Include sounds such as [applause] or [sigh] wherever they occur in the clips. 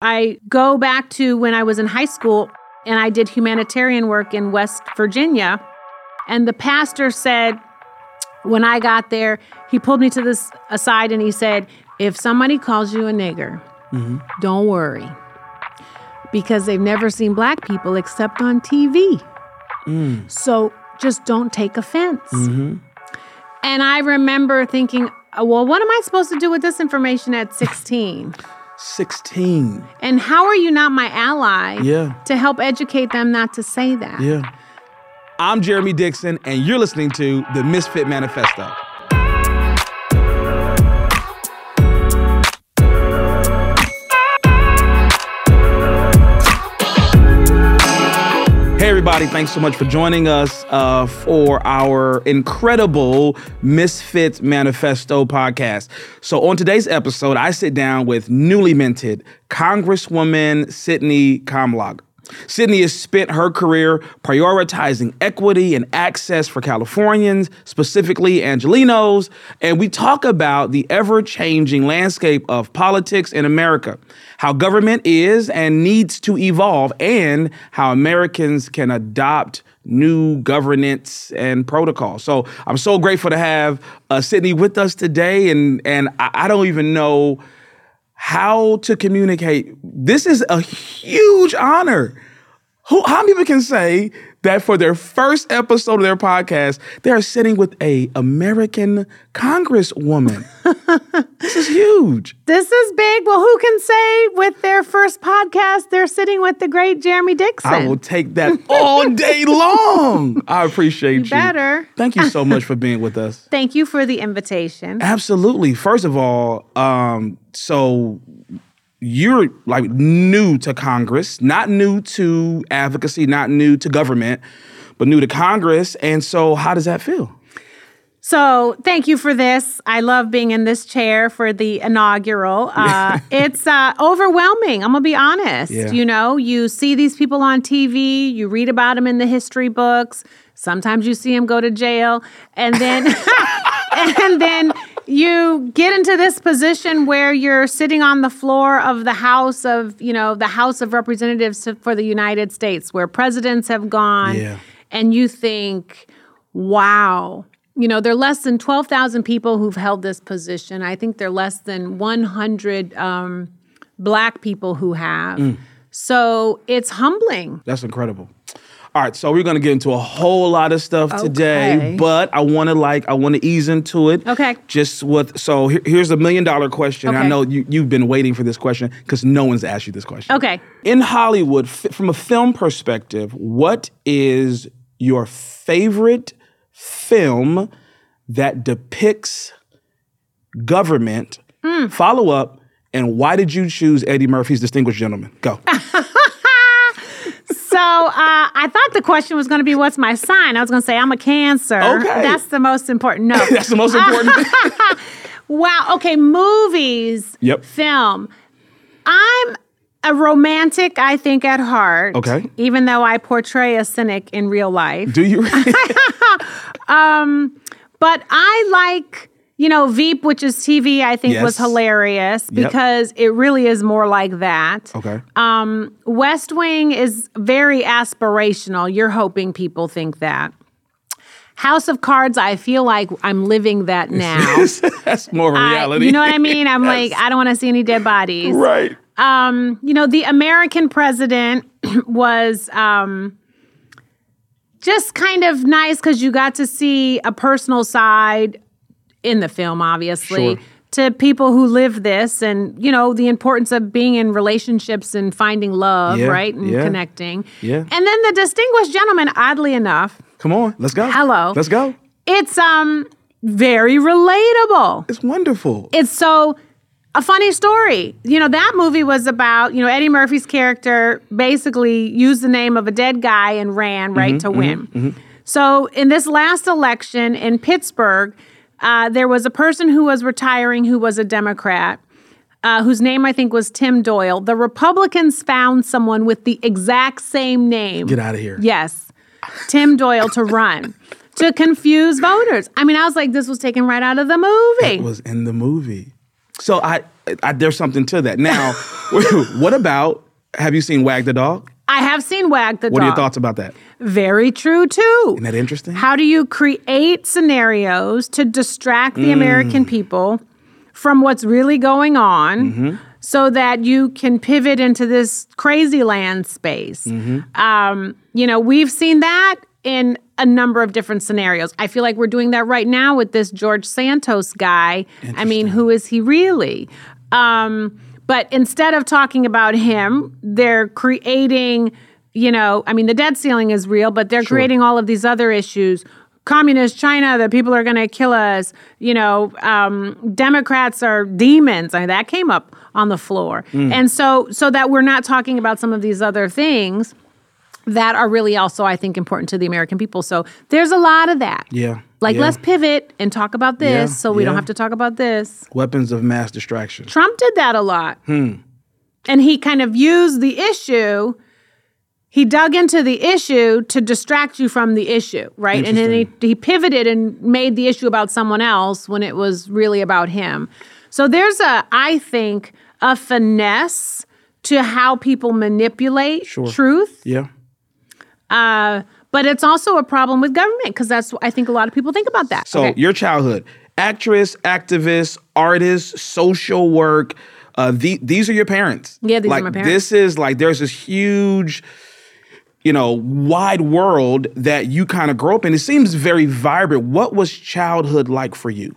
I go back to when I was in high school and I did humanitarian work in West Virginia. And the pastor said, when I got there, he pulled me to this aside and he said, If somebody calls you a nigger, Mm-hmm. don't worry. Because they've never seen black people except on TV. Mm. So just don't take offense. Mm-hmm. And I remember thinking, "Uh, well, what am I supposed to do with this information at 16? [laughs] 16. and how are you not my ally Yeah. to help educate them not to say that? Yeah. I'm Jeremy Dixon, and you're listening to the Misfit Manifesto. Hey, everybody, thanks so much for joining us uh, for our incredible Misfits Manifesto podcast. So, on today's episode, I sit down with newly minted Congresswoman Sydney Kamlager. Sydney has spent her career prioritizing equity and access for Californians, specifically Angelenos, and we talk about the ever changing landscape of politics in America, how government is and needs to evolve, and how Americans can adopt new governance and protocol. So I'm so grateful to have uh, Sydney with us today, and and I, I don't even know how to communicate. This is a huge honor. Who, how many people can say that for their first episode of their podcast, they are sitting with a American Congresswoman? [laughs] this is huge. This is big. Well, who can say with their first podcast they're sitting with the great Jeremy Dixon? I will take that all day [laughs] long. I appreciate you. You better. Thank you so much [laughs] for being with us. Thank you for the invitation. Absolutely. First of all, um, so you're like new to Congress, not new to advocacy, not new to government, but new to Congress. And so, how does that feel? So, thank you for this. I love being in this chair for the inaugural. [laughs] Uh, it's uh, overwhelming. I'm going to be honest. Yeah. You know, you see these people on TV, you read about them in the history books. Sometimes you see them go to jail. And then, [laughs] and then, you get into this position where you're sitting on the floor of the House of, you know, the House of Representatives for the United States, where presidents have gone, Yeah. and you think, wow. You know, there are less than 12,000 people who've held this position. I think there are less than 100 um, black people who have. Mm. So it's humbling. That's incredible. All right, so we're gonna get into a whole lot of stuff today, but I want to like I want to ease into it. Okay. Just with so here- here's a million dollar question. Okay. I know you you've been waiting for this question because no one's asked you this question. Okay. In Hollywood, f- from a film perspective, what is your favorite film that depicts government? Hmm. Follow up, and why did you choose Eddie Murphy's Distinguished Gentleman? Go. [laughs] So uh, I thought the question was going to be, what's my sign? I was going to say, I'm a Cancer. Okay. That's the most important. [laughs] No. That's the most important. [laughs] [laughs] Wow. Okay. Movies. Yep. Film. I'm a romantic, I think, at heart. Okay. Even though I portray a cynic in real life. Do you? um, But I like, you know, Veep, which is TV, I think was Yes. hilarious Yep. because it really is more like that. okay. Um, West Wing is very aspirational. You're hoping people think that. House of Cards, I feel like I'm living that [laughs] now. That's more a I- reality. you know what I mean? I'm Yes. like, I don't want to see any dead bodies. right. Um, you know, the American president [clears throat] was um, just kind of nice because you got to see a personal side in the film, obviously, Sure. to people who live this and, you know, the importance of being in relationships and finding love, Yeah, right? And yeah, connecting. yeah. And then the distinguished gentleman, oddly enough, Come on, let's go. Hello. Let's go. it's um very relatable. It's wonderful. it's so a funny story. You know, that movie was about, you know, Eddie Murphy's character basically used the name of a dead guy and ran right mm-hmm, to mm-hmm, win. Mm-hmm. So in this last election in Pittsburgh, uh, there was a person who was retiring who was a Democrat. Uh, whose name I think was Tim Doyle. The Republicans found someone with the exact same name. Get out of here. Yes. Tim Doyle to run to confuse voters. I mean, I was like, this was taken right out of the movie. It was in the movie. So I, I there's something to that. Now, [laughs] what about have you seen Wag the Dog? I have seen Wag the Dog. What are your thoughts about that? Very true too. Isn't that interesting? How do you create scenarios to distract the American Mm. people from what's really going on Mm-hmm. so that you can pivot into this crazy land space? Mm-hmm. Um, you know, we've seen that in a number of different scenarios. I feel like we're doing that right now with this George Santos guy. I mean, who is he really? Um, but instead of talking about him, they're creating, you know, I mean, the debt ceiling is real, but they're creating all of these other issues. Communist China, the people are going to kill us. You know, um, Democrats are demons. I mean, that came up on the floor, and so so that we're not talking about some of these other things that are really also, I think, important to the American people. So there's a lot of that. Yeah. Like, Yeah. let's pivot and talk about this Yeah, so we don't have to talk about this. Weapons of mass distraction. Trump did that a lot. Hmm. And he kind of used the issue, he dug into the issue to distract you from the issue, right? And then he, he pivoted and made the issue about someone else when it was really about him. So there's a, I think, a finesse to how people manipulate truth. Yeah. Uh, but it's also a problem with government because that's I think a lot of people think about that. So Okay. your childhood, actress, activist, artist, social work. Uh, the, these are your parents. Yeah, these are my parents. This is like there's this huge, you know, wide world that you kind of grow up in. It seems very vibrant. What was childhood like for you?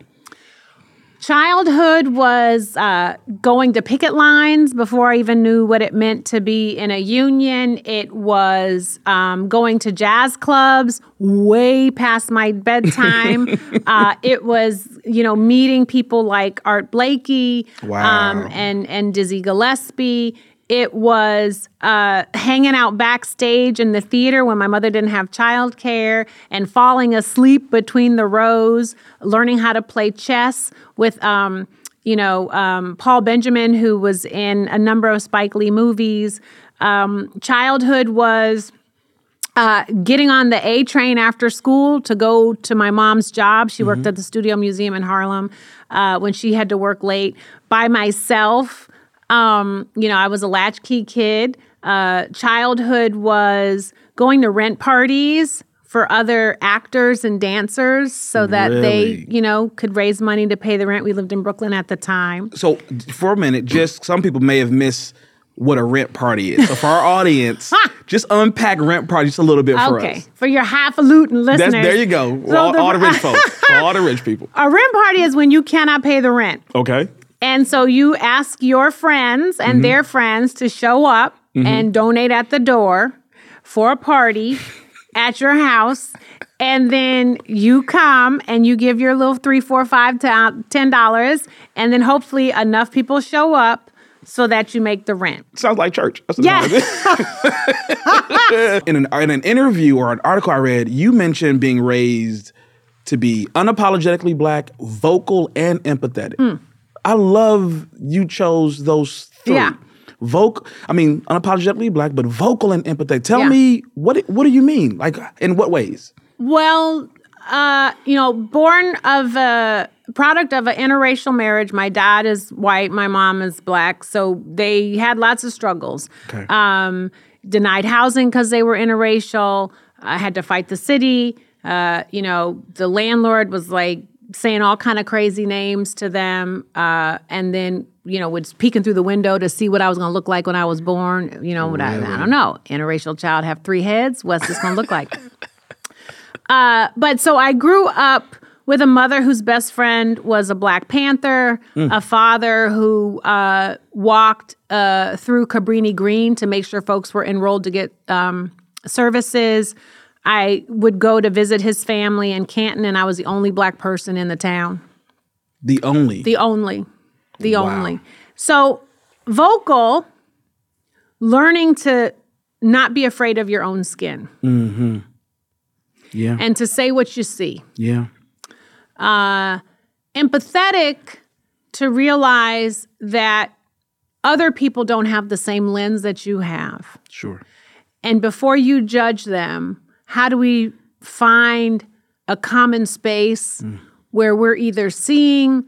Childhood was uh, going to picket lines before I even knew what it meant to be in a union. It was um, going to jazz clubs way past my bedtime. [laughs] uh, it was, you know, meeting people like Art Blakey Wow. um, and and Dizzy Gillespie. It was uh, hanging out backstage in the theater when my mother didn't have childcare and falling asleep between the rows, learning how to play chess with, um, you know, um, Paul Benjamin, who was in a number of Spike Lee movies. Um, childhood was uh, getting on the A train after school to go to my mom's job. She worked at the Studio Museum in Harlem uh, when she had to work late by myself. Um, you know, I was a latchkey kid. Uh, childhood was going to rent parties for other actors and dancers so that Really? they, you know, could raise money to pay the rent. We lived in Brooklyn at the time. So for a minute, just some people may have missed what a rent party is. So for our audience, [laughs] just unpack rent party just a little bit for Okay, us. for your highfalutin listeners. That's, there you go. So all, the- all the rich folks. [laughs] all the rich people. A rent party is when you cannot pay the rent. Okay. And so you ask your friends and Mm-hmm. their friends to show up mm-hmm. and donate at the door for a party [laughs] at your house. And then you come and you give your little three, four, five, to- uh, ten dollars, and then hopefully enough people show up so that you make the rent. Sounds like church. That's what Yeah. it sounds like. in, an, in an interview or an article I read, you mentioned being raised to be unapologetically black, vocal, and empathetic. Hmm. I love you chose those three. Yeah. Vocal, I mean, unapologetically black, but vocal and empathetic. Tell Yeah. me what what do you mean? Like in what ways? Well, uh, you know, born of a product of an interracial marriage. My dad is white, my mom is black, so they had lots of struggles. Okay. Um, denied housing because they were interracial. I had to fight the city. Uh, you know, the landlord was like saying all kind of crazy names to them, uh, and then you know was peeking through the window to see what I was going to look like when I was born. You know, what I, I don't know. Interracial child have three heads. What's this going to look like? [laughs] Uh, but so I grew up with a mother whose best friend was a Black Panther, a father who uh, walked uh, through Cabrini Green to make sure folks were enrolled to get um, services. I would go to visit his family in Canton, and I was the only black person in the town. The only. The only. The Wow. only. So, vocal, learning to not be afraid of your own skin yeah. and to say what you see. yeah. uh, empathetic to realize that other people don't have the same lens that you have. Sure. And before you judge them, how do we find a common space where we're either seeing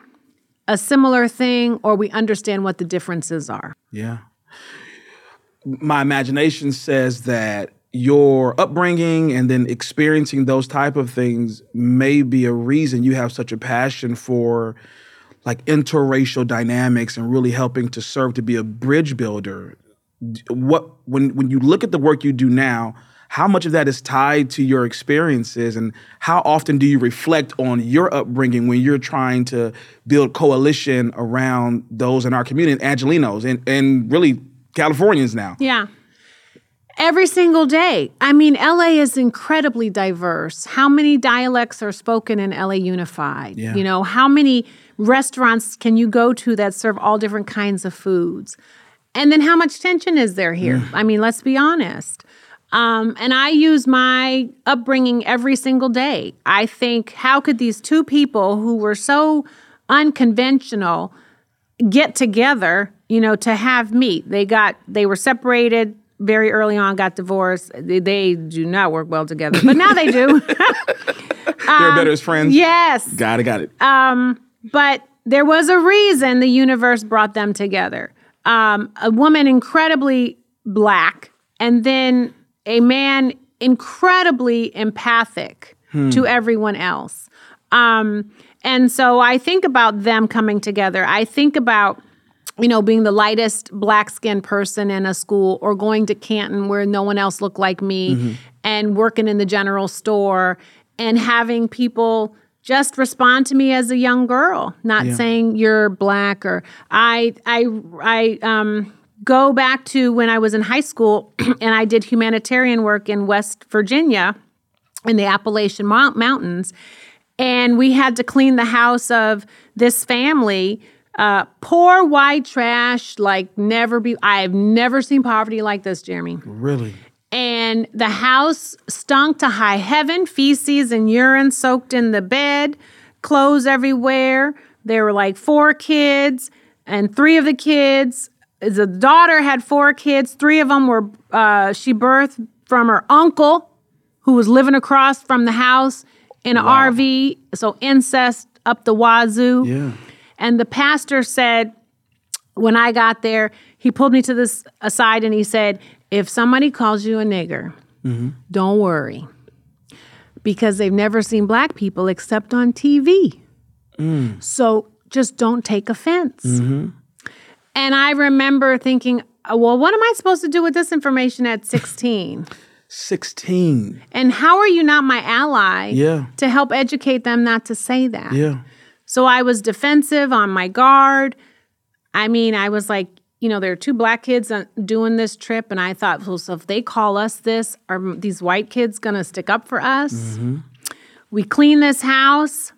a similar thing or we understand what the differences are. Yeah. My imagination says that your upbringing and then experiencing those type of things may be a reason you have such a passion for like interracial dynamics and really helping to serve to be a bridge builder what when when you look at the work you do now how much of that is tied to your experiences and how often do you reflect on your upbringing when you're trying to build coalition around those in our community angelenos and, and really californians now yeah Every single day. I mean, LA is incredibly diverse. How many dialects are spoken in LA Unified? Yeah. You know, how many restaurants can you go to that serve all different kinds of foods? And then how much tension is there here? Mm. I mean, let's be honest. Um, and I use my upbringing every single day. I think, how could these two people who were so unconventional get together, you know, to have meet? They got, they were separated very early on, got divorced. They, they do not work well together, but now they do. [laughs] They're um, better as friends. Yes. Got it, got it. Um, but there was a reason the universe brought them together um, a woman incredibly black, and then a man incredibly empathic hmm. to everyone else. Um, and so I think about them coming together. I think about you know, being the lightest black skinned person in a school or going to Canton where no one else looked like me mm-hmm. and working in the general store and having people just respond to me as a young girl, not yeah. saying you're black or I I I um go back to when I was in high school [clears throat] and I did humanitarian work in West Virginia in the Appalachian Mountains and we had to clean the house of this family uh, poor white trash like never be I've never seen poverty like this, Jeremy. Really? and the house stunk to high heaven, feces and urine soaked in the bed, clothes everywhere. There were like four kids, and three of the kids, the daughter had four kids. Three of them were, uh, she birthed from her uncle who was living across from the house in an wow. RV. So incest up the wazoo. Yeah. And the pastor said, when I got there, he pulled me to this aside and he said, if somebody calls you a nigger, mm-hmm. don't worry because they've never seen black people except on TV. Mm. So just don't take offense. Mm-hmm. And I remember thinking, uh, well, what am I supposed to do with this information at 16? [laughs] 16. And how are you not my ally yeah. to help educate them not to say that? Yeah. So I was defensive on my guard. I mean, I was like, you know, there are two black kids doing this trip, and I thought, well, so if they call us this, are these white kids going to stick up for us? Mm-hmm. We clean this house.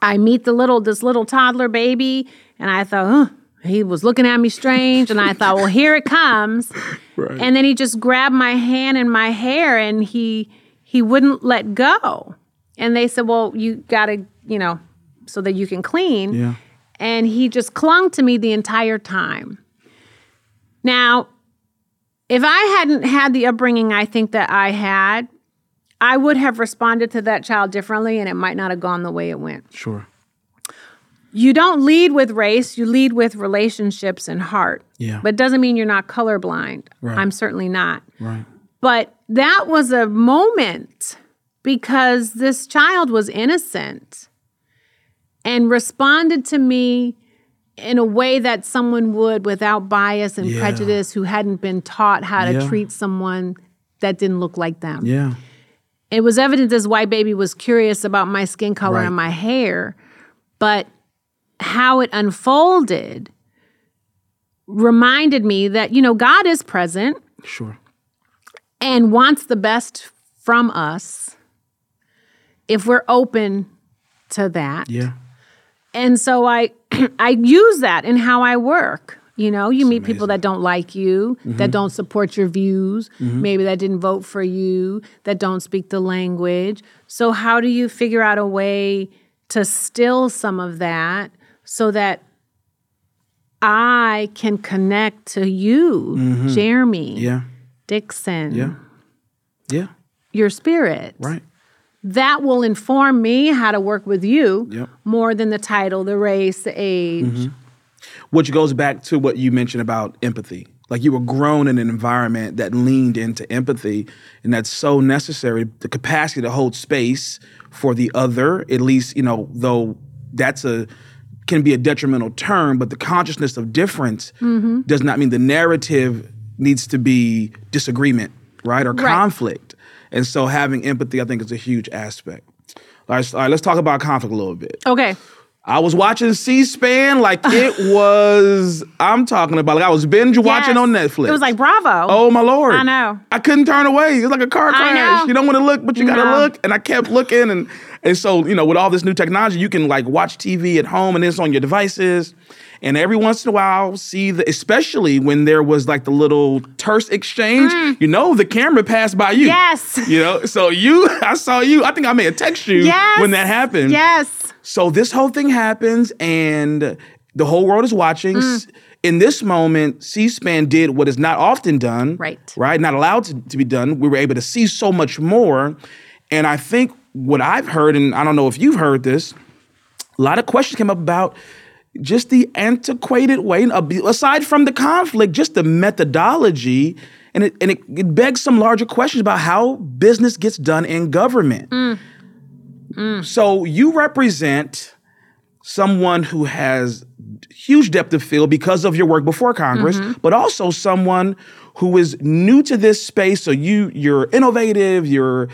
I meet the little this little toddler baby, and I thought, oh, he was looking at me strange, and I thought, well, here it comes. [laughs] Right. And then he just grabbed my hand and my hair, and he he wouldn't let go. And they said, well, you got to, you know, so that you can clean. Yeah. And he just clung to me the entire time. Now, if I hadn't had the upbringing I think that I had, I would have responded to that child differently and it might not have gone the way it went. Sure. You don't lead with race, you lead with relationships and heart. Yeah. But it doesn't mean you're not colorblind. Right. I'm certainly not. Right. But that was a moment because this child was innocent and responded to me in a way that someone would without bias and yeah. prejudice who hadn't been taught how to yeah. treat someone that didn't look like them. Yeah. It was evident this white baby was curious about my skin color right. and my hair, but how it unfolded reminded me that, you know, God is present. Sure. And wants the best from us if we're open to that. Yeah. And so I [clears throat] I use that in how I work. You know, you meet amazing. people that don't like you, mm-hmm. that don't support your views, mm-hmm. maybe that didn't vote for you, that don't speak the language. So how do you figure out a way to still some of that so that I can connect to you, mm-hmm. Jeremy, yeah. Dixon, yeah, yeah, your spirit, right? that will inform me how to work with you Yep. more than the title, the race, the age. which goes back to what you mentioned about empathy. Like you were grown in an environment that leaned into empathy, and that's so necessary. The capacity to hold space for the other, at least you know, though that's a can be a detrimental term, but the consciousness of difference mm-hmm. does not mean the narrative needs to be disagreement, right, or Right. conflict. And so, having empathy, I think, is a huge aspect. All right, so- all right, let's talk about conflict a little bit. Okay. I was watching C-SPAN like [laughs] it was. I'm talking about like I was binge watching Yes. on Netflix. It was like Bravo. oh my lord! I know. I couldn't turn away. It was like a car crash. You don't want to look, but you gotta look. And I kept looking, and and so you know, with all this new technology, you can like watch TV at home, and it's on your devices. And every once in a while, see the, especially when there was like the little terse exchange, you know, the camera passed by you. Mm. Yes. You know, so you, [laughs] I saw you. I think I may have texted you Yes. when that happened. Yes. So this whole thing happens, and the whole world is watching. Mm. In this moment, C-SPAN did what is not often done. Right. Right. Not allowed to, to be done. We were able to see so much more, and I think what I've heard, and I don't know if you've heard this, a lot of questions came up about just the antiquated way, aside from the conflict, just the methodology. And, it, and it, it begs some larger questions about how business gets done in government. Mm. Mm. So you represent someone who has huge depth of field because of your work before Congress, mm-hmm. but also someone who is new to this space. So you you're innovative, you're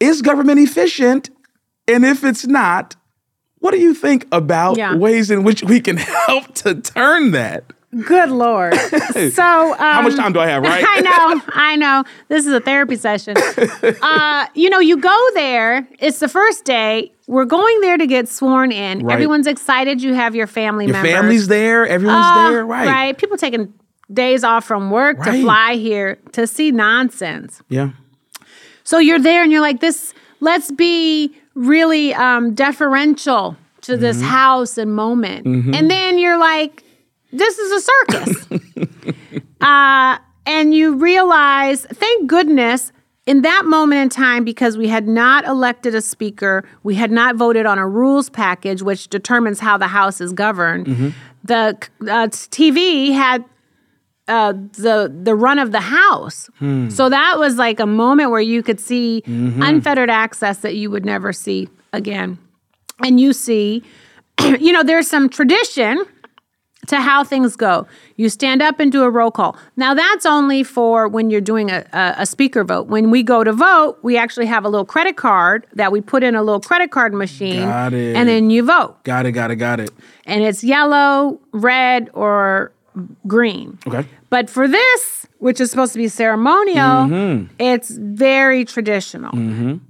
is government efficient? And if it's not, what do you think about Yeah. ways in which we can [laughs] help to turn that? Good Lord. [laughs] so, um, How much time do I have, right? [laughs] I know, I know. This is a therapy session. uh, you know, you go there, it's the first day. We're going there to get sworn in. Right. Everyone's excited you have your family Your members. family's there, everyone's Uh, there, right? Right. People taking days off from work Right. to fly here to see nonsense. Yeah. So you're there and you're like, this, let's be really um, deferential to this Mm-hmm. house and moment. And then you're like, this is a circus. [laughs] uh, and you realize, thank goodness, in that moment in time, because we had not elected a speaker, we had not voted on a rules package, which determines how the House is governed. The uh, TV had uh, the the run of the house. So that was like a moment where you could see unfettered access that you would never see again. And you see, [clears throat] you know, there's some tradition to how things go. You stand up and do a roll call. Now that's only for when you're doing a, a, a speaker vote. When we go to vote, we actually have a little credit card that we put in a little credit card machine, Got it. and then you vote. Got it, got it, got it. And it's yellow, red, or green. Okay. But for this, which is supposed to be ceremonial, it's very traditional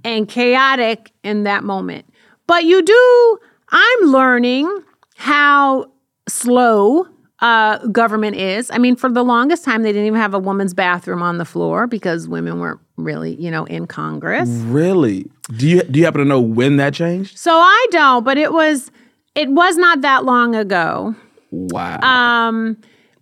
and chaotic in that moment. But you do, I'm learning how slow uh, government is. I mean, for the longest time, they didn't even have a woman's bathroom on the floor because women weren't really, you know, in Congress. Really? Do you do you happen to know when that changed? So I don't, but it was, it was not that long ago. Wow. Um,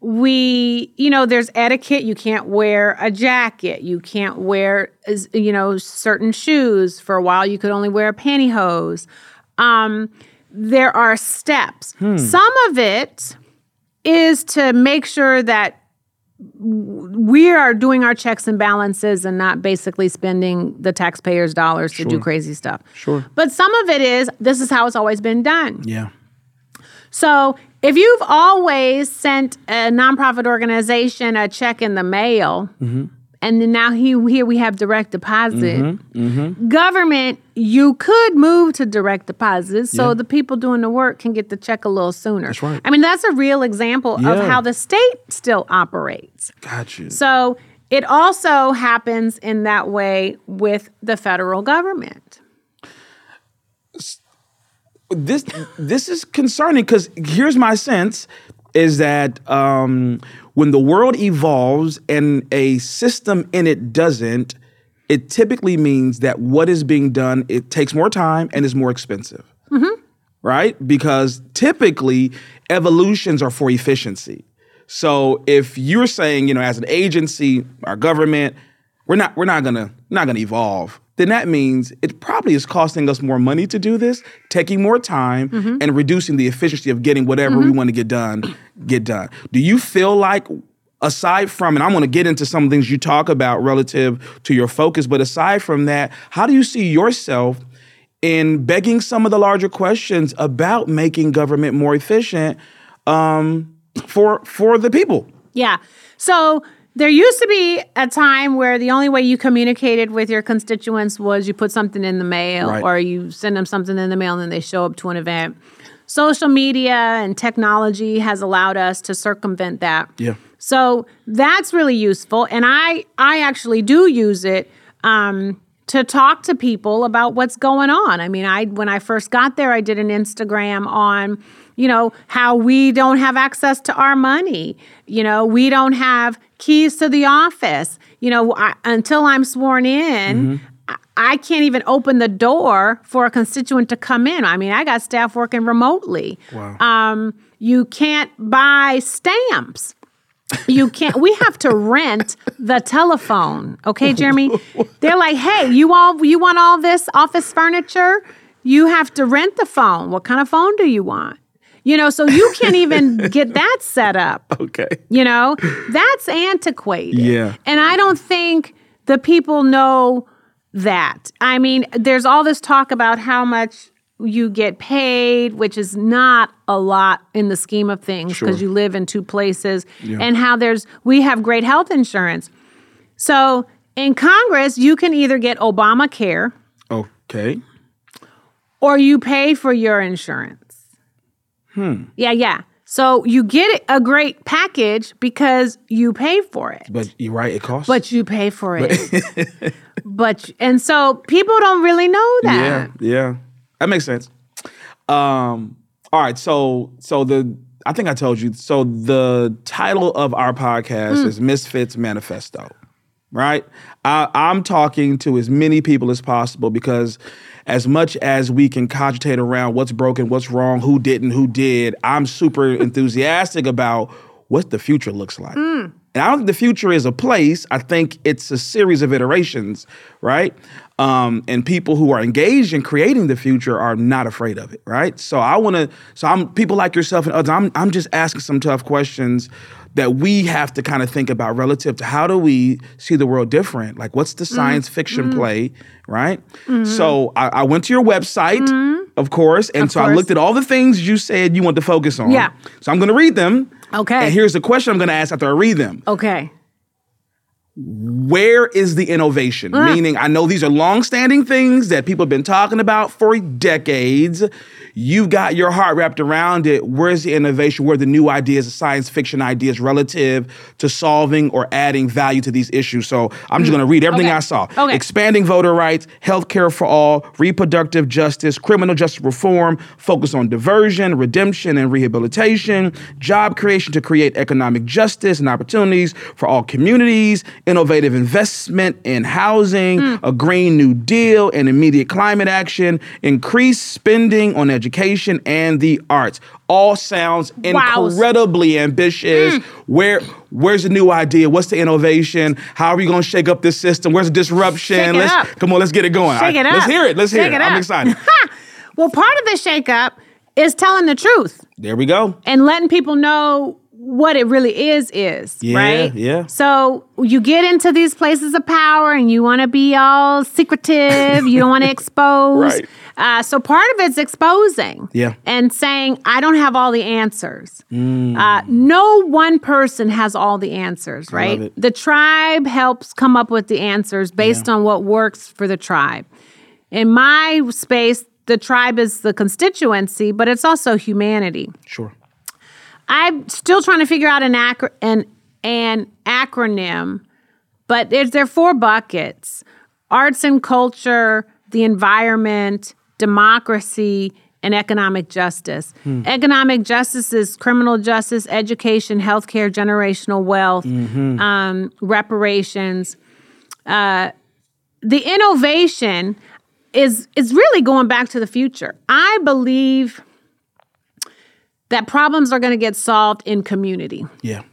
we, you know, there's etiquette. You can't wear a jacket. You can't wear, you know, certain shoes. For a while, you could only wear pantyhose. Um, there are steps. Some of it is to make sure that we are doing our checks and balances and not basically spending the taxpayers' dollars to do crazy stuff. Sure. But some of it is this is how it's always been done. yeah. So if you've always sent a nonprofit organization a check in the mail, Mm-hmm. and then now he, here we have direct deposit, Mm-hmm. government, you could move to direct deposit so Yeah. the people doing the work can get the check a little sooner. That's right. I mean, that's a real example of how the state still operates. Got you. So it also happens in that way with the federal government. This this is concerning because here's my sense is that um, when the world evolves and a system in it doesn't, it typically means that what is being done it takes more time and is more expensive. Right? Because typically evolutions are for efficiency. So if you're saying, you know, as an agency, our government, we're not we're not gonna not gonna evolve then that means it probably is costing us more money to do this, taking more time, Mm-hmm. and reducing the efficiency of getting whatever we want to get done, get done. Do you feel like, aside from, and I'm going to get into some things you talk about relative to your focus, but aside from that, how do you see yourself in begging some of the larger questions about making government more efficient um, for for the people? Yeah. So there used to be a time where the only way you communicated with your constituents was you put something in the mail Right. or you send them something in the mail and then they show up to an event. Social media and technology has allowed us to circumvent that. Yeah. So that's really useful, and I I actually do use it um, to talk to people about what's going on. I mean, I when I first got there, I did an Instagram on you know how we don't have access to our money. You know, we don't have keys to the office. You know, I, until I'm sworn in. I- I can't even open the door for a constituent to come in. I mean, I got staff working remotely. Wow. Um, you can't buy stamps. You can't. We have to rent the telephone. Okay, Jeremy. [laughs] They're like, hey, you all, you want all this office furniture? You have to rent the phone. What kind of phone do you want? You know, so you can't even [laughs] get that set up. Okay. You know, that's antiquated. Yeah. And I don't think the people know that. I mean, there's all this talk about how much you get paid, which is not a lot in the scheme of things because Sure. you live in two places, Yeah. and how there's, we have great health insurance. So in Congress, you can either get Obamacare Okay. or you pay for your insurance. Hmm. Yeah, yeah. So you get a great package because you pay for it. But you're right, it costs. But you pay for it. but [laughs] and so people don't really know that. yeah, yeah, that makes sense. Um, all right, so so the I think I told you. So the title of our podcast Mm. is Misfits Manifesto, right? I, I'm talking to as many people as possible because as much as we can cogitate around what's broken, what's wrong, who didn't, who did, I'm super [laughs] enthusiastic about what the future looks like. Mm. And I don't think the future is a place. I think it's a series of iterations, right? Um, and people who are engaged in creating the future are not afraid of it, right? So I want to. So I'm people like yourself and others. I'm I'm just asking some tough questions that we have to kind of think about relative to how do we see the world different? Like, what's the mm-hmm. science fiction mm-hmm. play, right? Mm-hmm. So I, I went to your website, of course, and so I looked at all the things you said you want to focus on. Yeah. So I'm going to read them. Okay. And here's the question I'm going to ask after I read them. Okay. Where is the innovation? Mm. Meaning, I know these are long-standing things that people have been talking about for decades. You've got your heart wrapped around it. Where's the innovation? Where are the new ideas, the science fiction ideas relative to solving or adding value to these issues? So I'm just mm. going to read everything Okay. I saw. Okay. Expanding voter rights, health care for all, reproductive justice, criminal justice reform, focus on diversion, redemption, and rehabilitation, job creation to create economic justice and opportunities for all communities, innovative investment in housing, mm. a Green New Deal, and immediate climate action, increased spending on education and the arts. All sounds Wow. incredibly ambitious. Mm. Where where's the new idea? What's the innovation? How are we going to shake up this system? Where's the disruption? Shake let's up. come on, let's get it going. Shake it up. Let's hear it. Let's hear it. it I'm excited. [laughs] Well, part of the shakeup is telling the truth there we go. and letting people know what it really is is Yeah, right yeah. so you get into these places of power and you want to be all secretive you don't want to [laughs] expose Right. uh, so part of it's exposing Yeah. and saying i don't have all the answers Mm. uh, no one person has all the answers right the tribe helps come up with the answers based on what works for the tribe in my space the tribe is the constituency but it's also humanity Sure. I'm still trying to figure out an acro- an an acronym, but there's there are four buckets: arts and culture, the environment, democracy, and economic justice. Economic justice is criminal justice, education, healthcare, generational wealth, um, reparations. Uh, the innovation is is really going back to the future. I believe that problems are going to get solved in community. Yeah.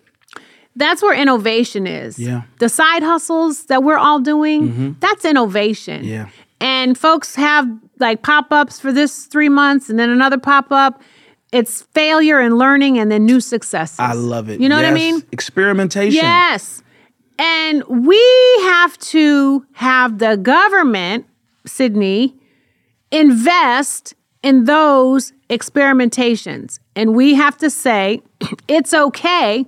That's where innovation is. Yeah. The side hustles that we're all doing, mm-hmm. that's innovation. Yeah. And folks have like pop ups for this three months and then another pop up. It's failure and learning and then new successes. I love it. You know what I mean? Experimentation. Yes. And we have to have the government, Sydney, invest in those experimentations. And we have to say [clears throat] it's okay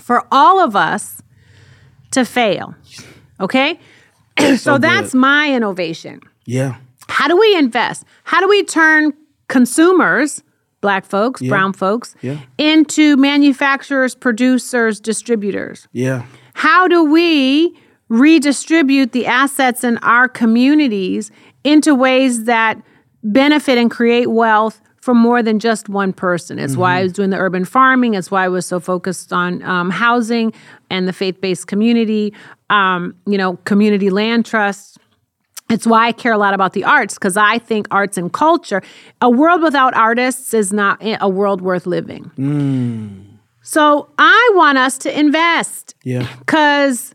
for all of us to fail. Okay? [clears throat] so that's my innovation. Yeah. How do we invest? How do we turn consumers, black folks, brown folks, Yeah. into manufacturers, producers, distributors? Yeah. How do we redistribute the assets in our communities into ways that benefit and create wealth for more than just one person? It's why I was doing the urban farming. It's why I was so focused on um, housing and the faith based community, um, you know, community land trusts. It's why I care a lot about the arts because I think arts and culture, a world without artists is not a world worth living. So I want us to invest Yeah. [laughs] because,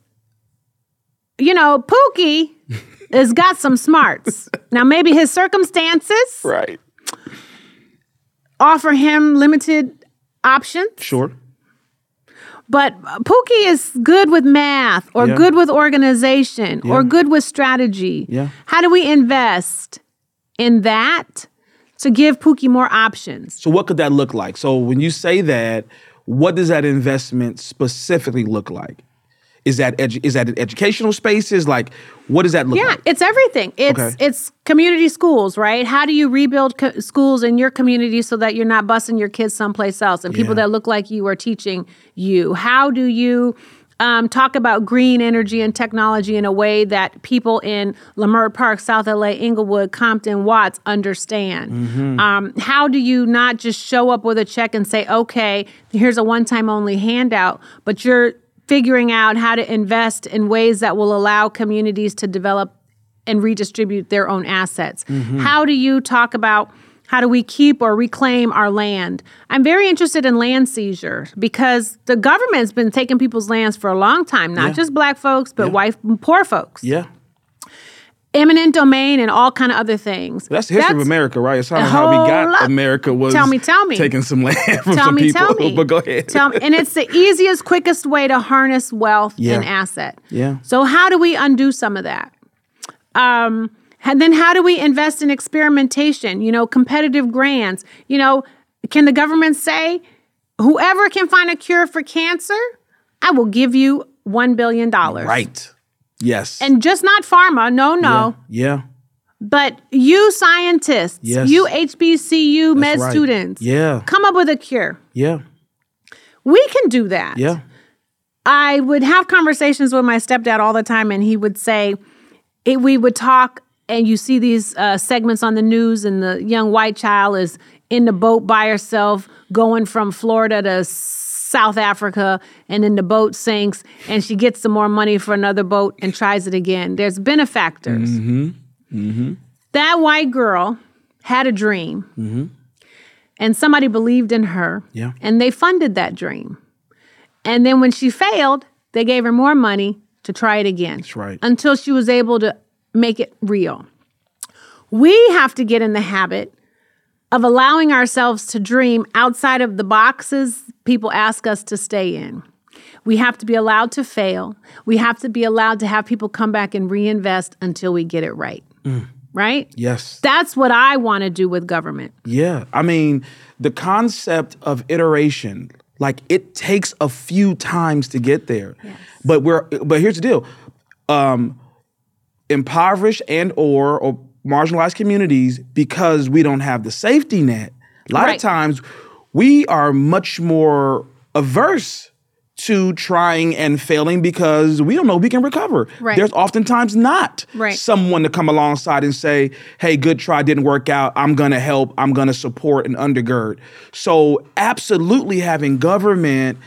you know, Pookie [laughs] has got some smarts. [laughs] Now, maybe his circumstances Right. offer him limited options, Sure. but Pookie is good with math or Yeah. good with organization or good with strategy. Yeah. How do we invest in that to give Pookie more options? So what could that look like? So when you say that, what does that investment specifically look like? Is that edu- is that in educational spaces? Like, what does that look Yeah, like? Yeah, it's everything. It's Okay. it's community schools, right? How do you rebuild co- schools in your community so that you're not busing your kids someplace else and people Yeah. that look like you are teaching you? How do you um, talk about green energy and technology in a way that people in Leimert Park, South LA, Inglewood, Compton, Watts understand? Mm-hmm. Um, how do you not just show up with a check and say, okay, here's a one time only handout, but you're figuring out how to invest in ways that will allow communities to develop and redistribute their own assets. Mm-hmm. How do you talk about how do we keep or reclaim our land? I'm very interested in land seizure because the government's been taking people's lands for a long time, not Yeah. just black folks, but Yeah. white poor folks. Yeah. Eminent domain and all kind of other things. That's the history of America, right? It's of how we got lot. America was Tell me, tell me. taking some [laughs] land from Tell some me, people. tell me. [laughs] but go ahead. Tell me. And it's the easiest, quickest way to harness wealth Yeah. and asset. Yeah. So how do we undo some of that? Um, and then how do we invest in experimentation? You know, competitive grants. You know, can the government say, whoever can find a cure for cancer, I will give you one billion dollars. right. Yes. And just not pharma. No, no. Yeah. But you scientists, Yes. you HBCU med right. students, Yeah. come up with a cure. Yeah. We can do that. Yeah. I would have conversations with my stepdad all the time, and he would say, it, we would talk, and you see these uh, segments on the news, and the young white child is in the boat by herself going from Florida to South Africa, and then the boat sinks, and she gets some more money for another boat and tries it again. There's benefactors. Mm-hmm. Mm-hmm. That white girl had a dream, mm-hmm. and somebody believed in her, Yeah. and they funded that dream. And then when she failed, they gave her more money to try it again. That's right. Until she was able to make it real. We have to get in the habit of allowing ourselves to dream outside of the boxes people ask us to stay in. We have to be allowed to fail. We have to be allowed to have people come back and reinvest until we get it right. Right? Yes. That's what I want to do with government. Yeah. I mean, the concept of iteration, like it takes a few times to get there. But we're but here's the deal. Um impoverished and or or marginalized communities because we don't have the safety net. A lot Right. of times we are much more averse to trying and failing because we don't know we can recover. Right. There's oftentimes not Right. someone to come alongside and say, hey, good try, didn't work out. I'm going to help, I'm going to support and undergird. So, absolutely having government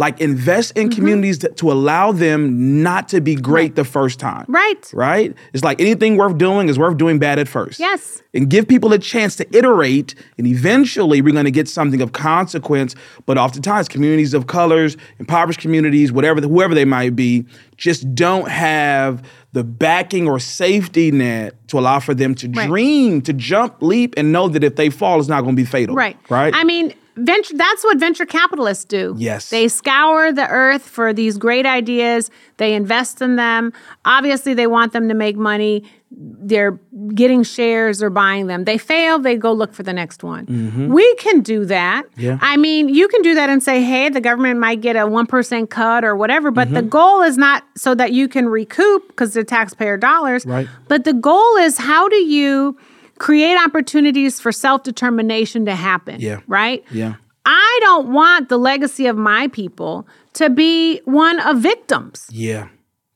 Like invest in mm-hmm. communities to, to allow them not to be great the first time. Right. Right? It's like anything worth doing is worth doing bad at first. Yes. And give people a chance to iterate, and eventually we're going to get something of consequence. But oftentimes, communities of colors, impoverished communities, whatever, whoever they might be, just don't have the backing or safety net to allow for them to Right. dream, to jump, leap, and know that if they fall, it's not going to be fatal. Right. Right. I mean, venture that's what venture capitalists do. Yes. They scour the earth for these great ideas. They invest in them. Obviously, they want them to make money. They're getting shares or buying them. They fail, they go look for the next one. We can do that. Mm-hmm. Yeah. I mean, you can do that and say, hey, the government might get a 1% cut or whatever, but the goal is not so that you can recoup because they're taxpayer dollars. Right. But the goal is how do you create opportunities for self determination to happen? Yeah. Right? yeah. I don't want the legacy of my people to be one of victims Yeah.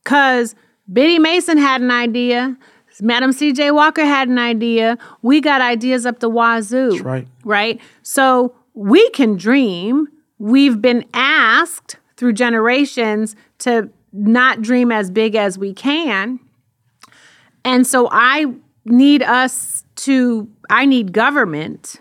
because Biddy Mason had an idea. Madam C.J. Walker had an idea. We got ideas up the wazoo. That's right. Right? So we can dream. We've been asked through generations to not dream as big as we can. And so I need us to, I need government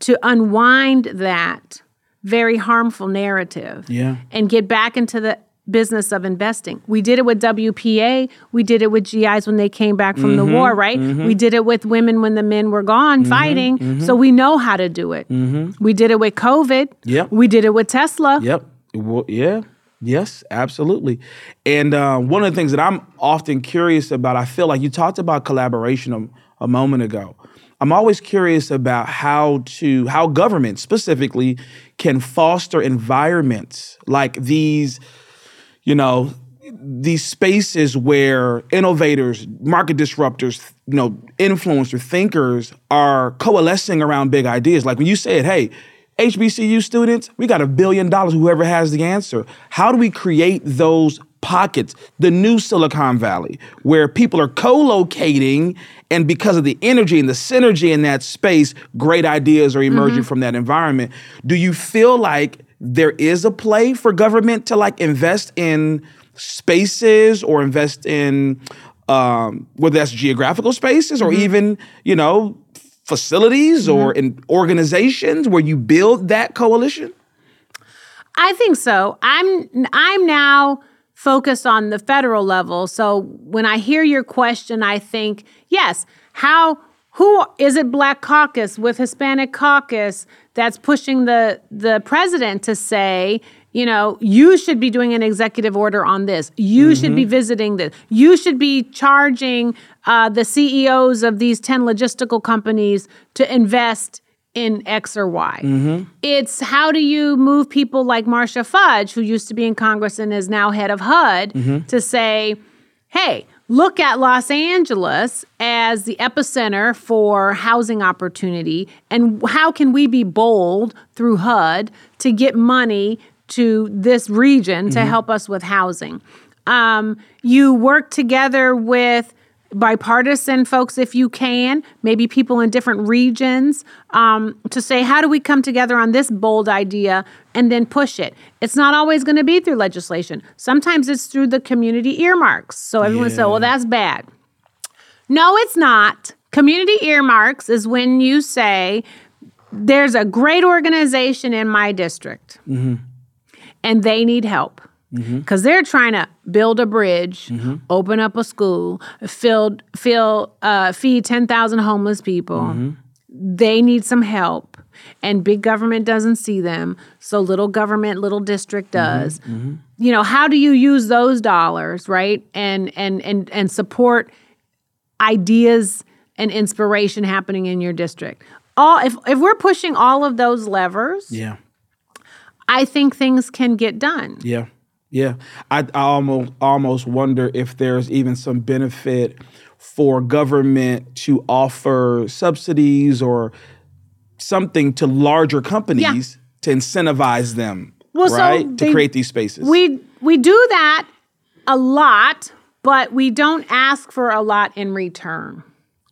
to unwind that very harmful narrative Yeah. and get back into the business of investing. We did it with WPA. We did it with GIs when they came back from Mm-hmm. the war, right? We did it with women when the men were gone fighting. So we know how to do it. We did it with COVID. Mm-hmm. Yep. We did it with Tesla. Yep. Well, yeah. Yes, absolutely. And uh, one of the things that I'm often curious about, I feel like you talked about collaboration a, moment ago. I'm always curious about how to how government specifically can foster environments like these, you know, these spaces where innovators, market disruptors, you know, influencer thinkers are coalescing around big ideas. Like when you said, hey, HBCU students, we got a billion dollars, whoever has the answer. How do we create those pockets, the new Silicon Valley, where people are co locating, and because of the energy and the synergy in that space, great ideas are emerging mm-hmm. from that environment? Do you feel like there is a play for government to like invest in spaces or invest in um, whether that's geographical spaces or mm-hmm. even you know facilities or mm-hmm. in organizations where you build that coalition I think so. I'm I'm now focused on the federal level. So when I hear your question, I think, yes, how who is it Black Caucus with Hispanic Caucus that's pushing the the president to say, you know, you should be doing an executive order on this. You should be mm-hmm. visiting this. You should be charging uh, the CEOs of these 10 logistical companies to invest in X or Y. Mm-hmm. It's how do you move people like Marcia Fudge, who used to be in Congress and is now head of HUD, mm-hmm. to say, hey, look at Los Angeles as the epicenter for housing opportunity, and how can we be bold through HUD to get money to this region to help us with housing? Um, you work together with bipartisan folks if you can, maybe people in different regions, um, to say, how do we come together on this bold idea and then push it? It's not always going to be through legislation. Sometimes it's through the community earmarks. So everyone say, well, that's bad. No, it's not. Community earmarks is when you say, there's a great organization in my district and they need help Mm-hmm. because they're trying to build a bridge, mm-hmm. open up a school, fill, fill, uh, feed 10,000 homeless people. Mm-hmm. They need some help, and big government doesn't see them. So little government, little district does. You know, how do you use those dollars, right? And and and and support ideas and inspiration happening in your district. All if if we're pushing all of those levers, yeah I think things can get done. Yeah, yeah. I, I almost almost wonder if there's even some benefit for government to offer subsidies or something to larger companies to incentivize them, Well, so right, to create these spaces. We we do that a lot, but we don't ask for a lot in return,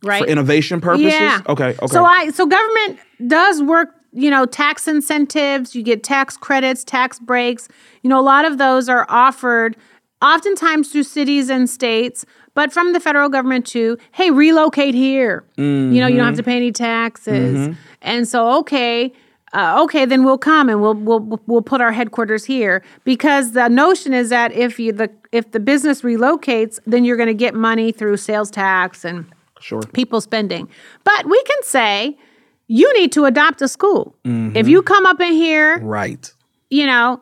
right? for innovation purposes. Yeah. Okay. Okay. So I so government does work you know, tax incentives, you get tax credits, tax breaks. You know, a lot of those are offered oftentimes through cities and states, but from the federal government too. Hey, relocate here. Mm-hmm. You know, you don't have to pay any taxes. Mm-hmm. And so, okay, uh, okay, then we'll come and we'll we'll we'll put our headquarters here because the notion is that if you the if the business relocates, then you're going to get money through sales tax and sure. people spending. But we can say you need to adopt a school. Mm-hmm. If you come up in here, right, you know,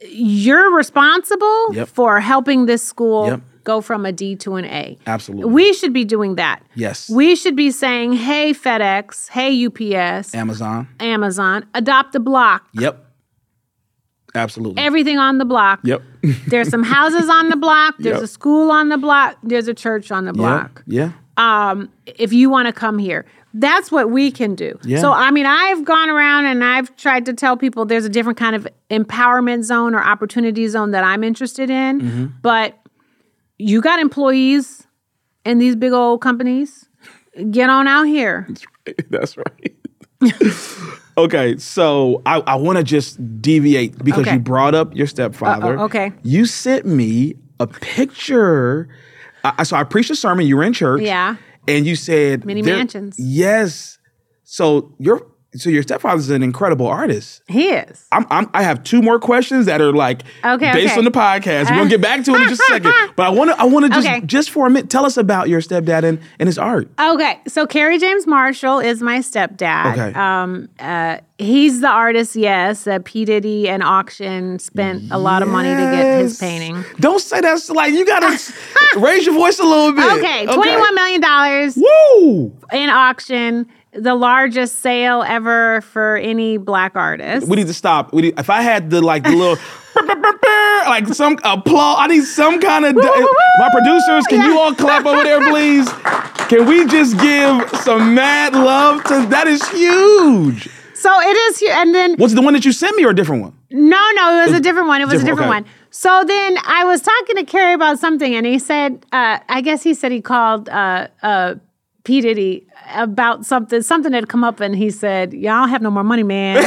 you're responsible yep. for helping this school yep. go from a D to an A. Absolutely. We should be doing that. Yes. We should be saying, hey, FedEx, hey, UPS, Amazon, Amazon, adopt the block. Yep. Absolutely. Everything on the block. Yep. [laughs] there's some houses on the block. There's Yep. a school on the block. There's a church on the block. Yeah. um, if you want to come here. That's what we can do. Yeah. So, I mean, I've gone around and I've tried to tell people there's a different kind of empowerment zone or opportunity zone that I'm interested in. Mm-hmm. But you got employees in these big old companies. Get on out here. [laughs] That's right. [laughs] okay, so I, I want to just deviate because Okay. you brought up your stepfather. Uh-oh, okay. You sent me a picture. I, so I preached a sermon. You were in church. Yeah. And you said Many mansions. Yes. So your so your stepfather's an incredible artist. He is. I'm, I'm I have two more questions that are like Okay, based okay. on the podcast. We're gonna get back to it in just a second. [laughs] But I wanna I wanna just Okay. just for a minute tell us about your stepdad and, and his art. Okay, so Kerry James Marshall is my stepdad. Okay. Um, uh, he's the artist, yes. That P Diddy and auction spent a lot of money to get his painting. Don't say that's like you gotta [laughs] raise your voice a little bit. Okay, twenty-one million dollars Woo! in auction, the largest sale ever for any black artist. We need to stop. We need, if I had the like the little [laughs] like some applause, I need some kind of my producers. Can you all clap over there, please? Can we just give some mad love to that? Is huge. So it is and then Was it the one that you sent me or a different one? no, no, it was a different one. It was a different, different okay. one. So then I was talking to Kerry about something, and he said, uh, I guess he said he called uh, uh, P Diddy about something. Something had come up, and he said, "Y'all have no more money, man." [laughs]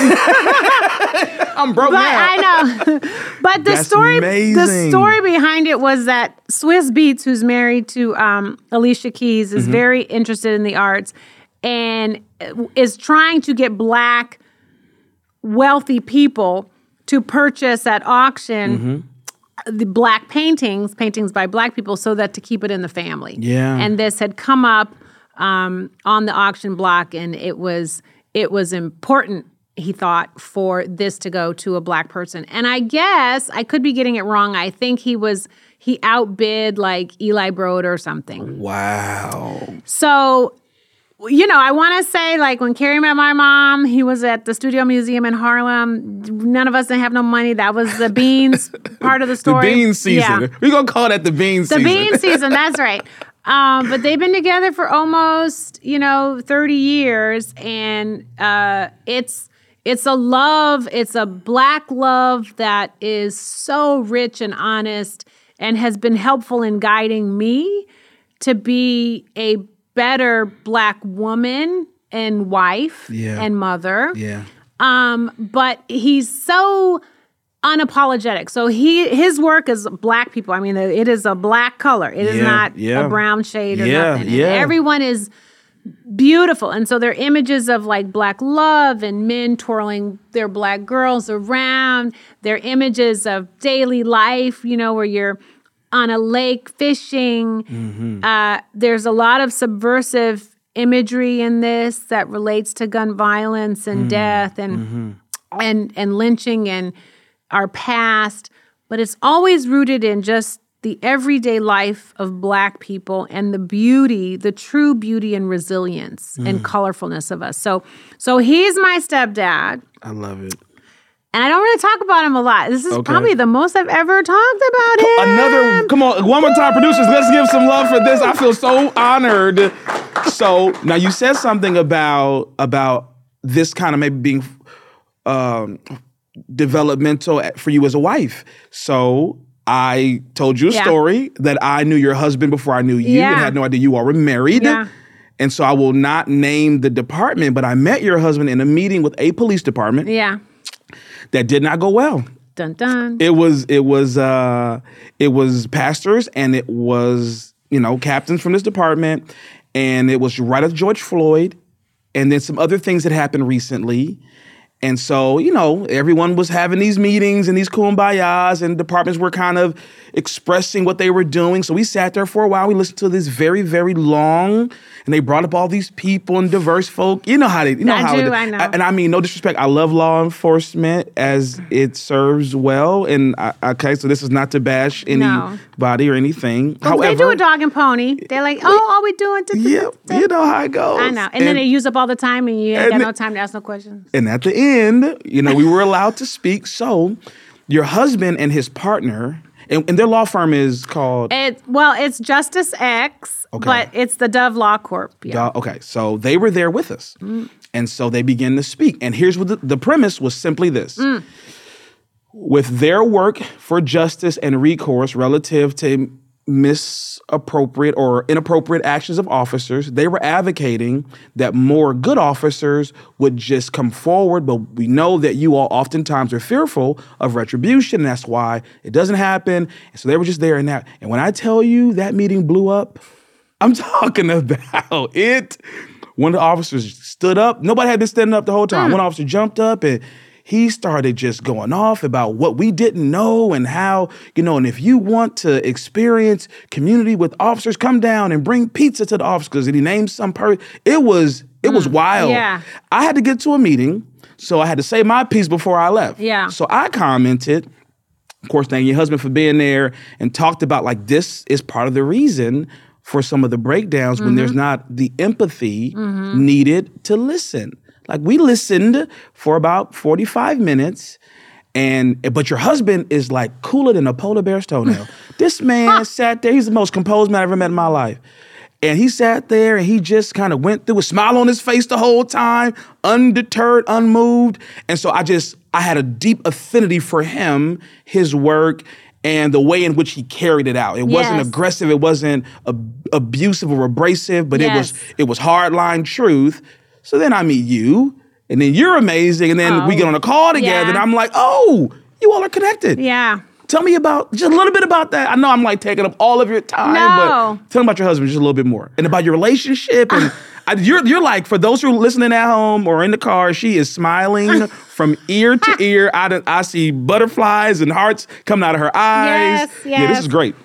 I'm broke But now. I know. [laughs] but the That's story the story behind it was that Swizz Beatz, who's married to um, Alicia Keys, Mm-hmm. is very interested in the arts and is trying to get black wealthy people to purchase at auction Mm-hmm. the black paintings, paintings by black people, so that to keep it in the family. Yeah. And this had come up um, on the auction block, and it was it was important. He thought for this to go to a black person, and I guess I could be getting it wrong. I think he was he outbid like Eli Broad or something. Wow. So, you know, I want to say, like, when Kerry met my mom, he was at the Studio Museum in Harlem. None of us didn't have no money. That was the beans [laughs] part of the story. The bean season. Yeah. We're gonna call that the bean The season. The bean season, that's right. [laughs] Um, but they've been together for almost, you know, 30 years. And uh, it's it's a love, it's a black love that is so rich and honest and has been helpful in guiding me to be a better black woman and wife Yeah. and mother. Yeah. Um, but he's so unapologetic. So he his work is black people. I mean, it is a black color. It is Yeah, not yeah. a brown shade or Yeah, nothing. And yeah. everyone is beautiful. And so there are images of like black love and men twirling their black girls around. There are images of daily life, you know, where you're on a lake fishing. Mm-hmm. Uh, there's a lot of subversive imagery in this that relates to gun violence and Mm. death and Mm-hmm. and and lynching and our past, but it's always rooted in just the everyday life of black people and the beauty, the true beauty and resilience Mm. and colorfulness of us. So so he's my stepdad. I love it. And I don't really talk about him a lot. This is Okay. probably the most I've ever talked about him. Another, come on, one more time, producers. Let's give some love for this. I feel so honored. So now you said something about about this kind of maybe being um, developmental for you as a wife. So I told you a Yeah. story that I knew your husband before I knew you, Yeah. and had no idea you all were married. Yeah. And so I will not name the department, but I met your husband in a meeting with a police department Yeah. that did not go well. Dun dun. It was it was uh it was pastors and it was, you know, captains from this department and it was right after George Floyd and then some other things that happened recently. And so, you know, everyone was having these meetings and these kumbayas, and departments were kind of expressing what they were doing. So we sat there for a while. We listened to this very, very long, and they brought up all these people and diverse folk. You know how they, you know I how. do, it- I know. And I mean, no disrespect. I love law enforcement as it serves well. And I, okay, so this is not to bash No. anybody or anything. But However, they do a dog and pony. They're like, oh, all we doing? to yeah, you know how it goes. I know. And, then they use up all the time, and you ain't got no time to ask no questions. And at the end, you know, we were allowed to speak. So your husband and his partner, and, and their law firm is called. It well, it's Justice X, Okay. but it's the Dove Law Corp. Yeah. Uh, okay, so they were there with us. And so they began to speak. And here's what the, the premise was simply this. With their work for justice and recourse relative to misappropriate or inappropriate actions of officers, they were advocating that more good officers would just come forward. But we know that you all oftentimes are fearful of retribution. And that's why it doesn't happen. And so they were just there and that. And when I tell you that meeting blew up, [laughs] I'm talking about it. One of the officers stood up. Nobody had been standing up the whole time. Mm. One officer jumped up and he started just going off about what we didn't know and how, you know, and if you want to experience community with officers, come down and bring pizza to the officers. And he named some person. It was it was mm, wild. Yeah. I had to get to a meeting, so I had to say my piece before I left. Yeah. So I commented of course, thank your husband for being there and talked about like this is part of the reason for some of the breakdowns when mm-hmm. there's not the empathy mm-hmm. needed to listen. Like we listened for about 45 minutes and but your husband is like cooler than a polar bear's toenail. [laughs] this man sat there, he's the most composed man I've ever met in my life. And he sat there and he just kind of went through a smile on his face the whole time, undeterred, unmoved. And so I just, I had a deep affinity for him, his work, and the way in which he carried it out. It wasn't aggressive, it wasn't ab- abusive or abrasive, but it was it was hardline truth. So then I meet you, and then you're amazing, and then we Oh. get on a call together, Yeah. and I'm like, oh, you all are connected. Yeah. Tell me about just a little bit about that. I know I'm like taking up all of your time, No. but tell me about your husband just a little bit more and about your relationship. And [laughs] I, you're you're like for those who are listening at home or in the car, she is smiling [laughs] from ear to [laughs] ear. I I see butterflies and hearts coming out of her eyes. Yes, Yeah, this is great.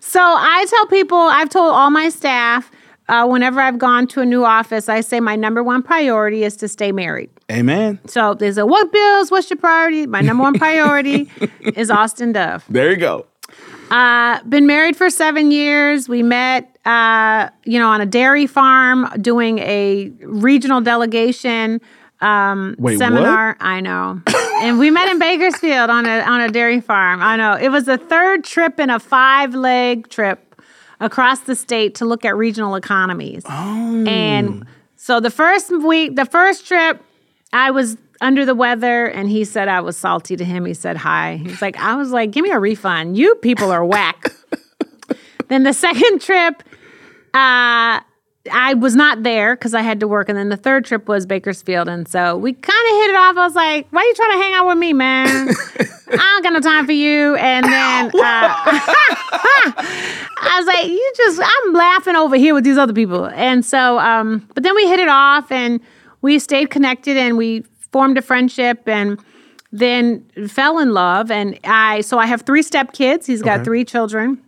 So I tell people, I've told all my staff, uh, whenever I've gone to a new office, I say my number one priority is to stay married. Amen. So they say, what bills? What's your priority? My number one priority [laughs] is Austin Dove. There you go. Uh, been married for seven years. We met, uh, you know, on a dairy farm doing a regional delegation um, Wait, what? seminar. I know, [laughs] and we met in Bakersfield on a on a dairy farm. I know it was the third trip in a five leg trip across the state to look at regional economies. Oh. And so the first week, the first trip, I was under the weather and he said I was salty to him. He said hi. He's like, I was like, give me a refund. You people are whack. [laughs] then the second trip, uh, I was not there because I had to work. And then the third trip was Bakersfield. And so we kind of hit it off. I was like, why are you trying to hang out with me, man? [laughs] I don't got no time for you. And then uh, [laughs] I was like, you just, I'm laughing over here with these other people. And so, um, but then we hit it off and we stayed connected and we formed a friendship and then fell in love. And I, so I have three step kids. He's got Okay. three children.